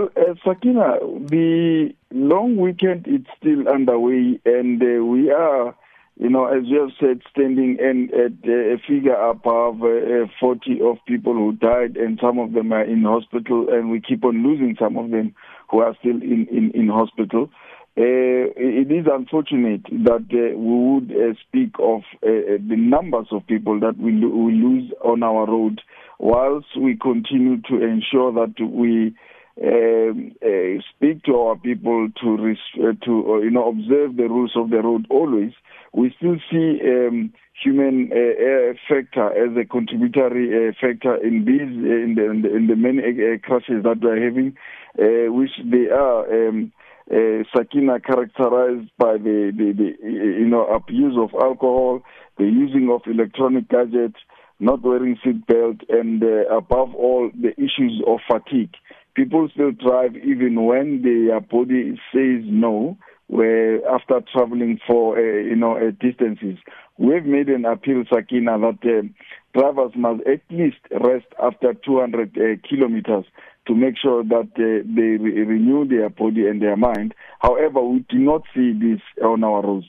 Well, uh, Sakina, the long weekend is still underway, and uh, we are, you know, as you have said, standing in, at uh, a figure above uh, 40 of people who died, and some of them are in hospital, and we keep on losing some of them who are still in, in, in hospital. Uh, it is unfortunate that uh, we would uh, speak of uh, the numbers of people that we, lo- we lose on our road whilst we continue to ensure that we um, uh, speak to our people to res- uh, to uh, you know observe the rules of the road always we still see um, human uh, factor as a contributory uh, factor in these uh, in the in the, in the many crashes that we are having which they are um, Sakina characterized by the, the, the you know abuse of alcohol, the using of electronic gadgets, not wearing seat belt, and above all the issues of fatigue. People still drive even when their body says no. Where after traveling for uh, you know uh, distances, we've made an appeal, Sakina, that uh, drivers must at least rest after 200 uh, kilometers to make sure that uh, they re- renew their body and their mind. However, we do not see this on our roads.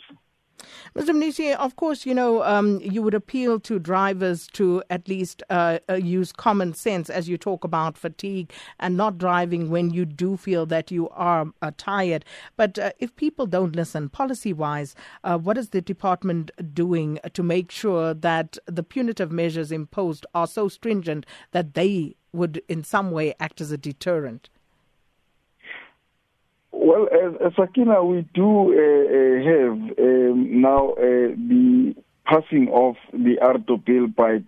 Mr. Mnisi, of course, you know, um, you would appeal to drivers to at least uh, uh, use common sense as you talk about fatigue and not driving when you do feel that you are uh, tired. But uh, if people don't listen, policy wise, uh, what is the department doing to make sure that the punitive measures imposed are so stringent that they would in some way act as a deterrent? Well, Sakina, we do uh, uh, have um, now uh, the passing of the AARTO bill by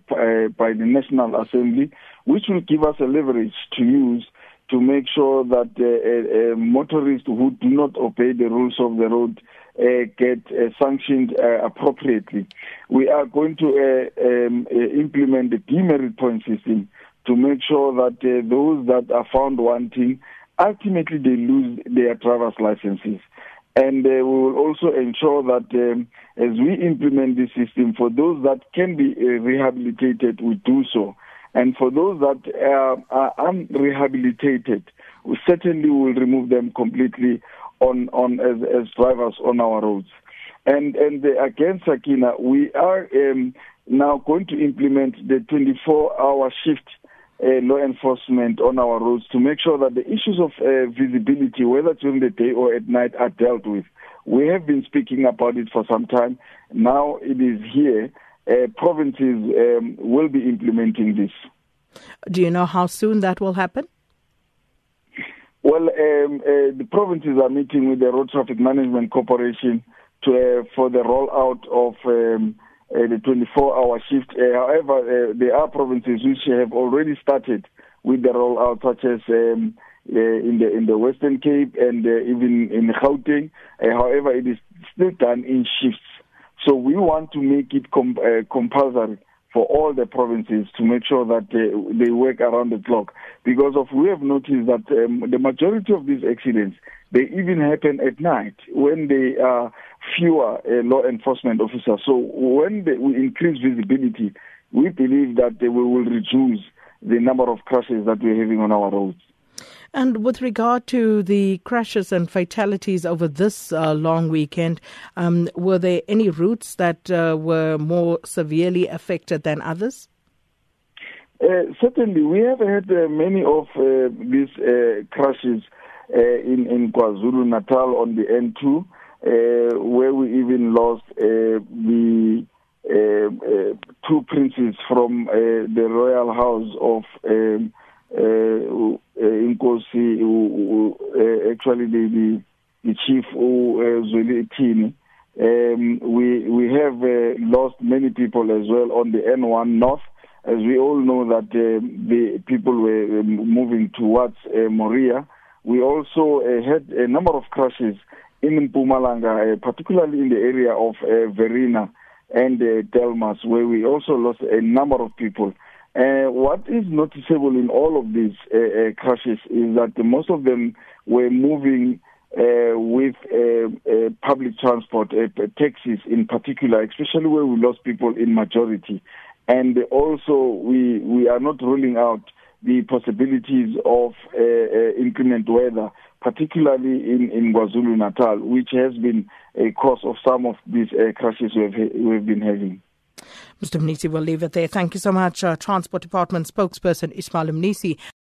by the National Assembly, which will give us a leverage to use to make sure that uh, uh, motorists who do not obey the rules of the road uh, get sanctioned appropriately. We are going to um, implement the demerit point system to make sure that those that are found wanting ultimately they lose their driver's licenses. And uh, we will also ensure that um, as we implement this system, for those that can be uh, rehabilitated, we do so. And for those that uh, are unrehabilitated, we certainly will remove them completely on, on as, as drivers on our roads. And, and uh, again, Sakina, we are um, now going to implement the 24-hour shift uh, law enforcement on our roads to make sure that the issues of uh, visibility, whether during the day or at night, are dealt with. We have been speaking about it for some time. Now it is here. Uh, provinces um, will be implementing this. Do you know how soon that will happen? Well, um, uh, the provinces are meeting with the Road Traffic Management Corporation to, uh, for the rollout of um, uh, the 24-hour shift. Uh, however, uh, there are provinces which have already started with the rollout, such as um, uh, in the in the Western Cape and uh, even in Gauteng. Uh, however, it is still done in shifts. So we want to make it com- compulsory for all the provinces to make sure that they work around the clock. Because of we have noticed that um, the majority of these accidents they even happen at night when they are fewer uh, law enforcement officers. So when they, we increase visibility, we believe that they will, will reduce the number of crashes that we're having on our roads. And with regard to the crashes and fatalities over this uh, long weekend, um, were there any routes that uh, were more severely affected than others? Uh, certainly, we have had uh, many of uh, these uh, crashes uh, in, in KwaZulu Natal on the N2, uh, where we even lost uh, the uh, two princes from the royal house of uh, Inkosi, who, uh, actually the, the, the chief Zweli Tini. Um, we we have lost many people as well on the N1 North, as we all know that the people were moving towards Moria. We also uh, had a number of crashes in Mpumalanga, uh, particularly in the area of uh, Verena and Delmas, where we also lost a number of people. Uh, what is noticeable in all of these uh, uh, crashes is that most of them were moving with public transport, taxis in particular, especially where we lost people in majority. And also, we, we are not ruling out the possibilities of uh, uh, inclement weather, particularly in, in KwaZulu Natal, which has been a cause of some of these uh, crashes we've, we've been having. Mr. Mnisi, we'll leave it there. Thank you so much, uh, Transport Department spokesperson Ismail Mnisi.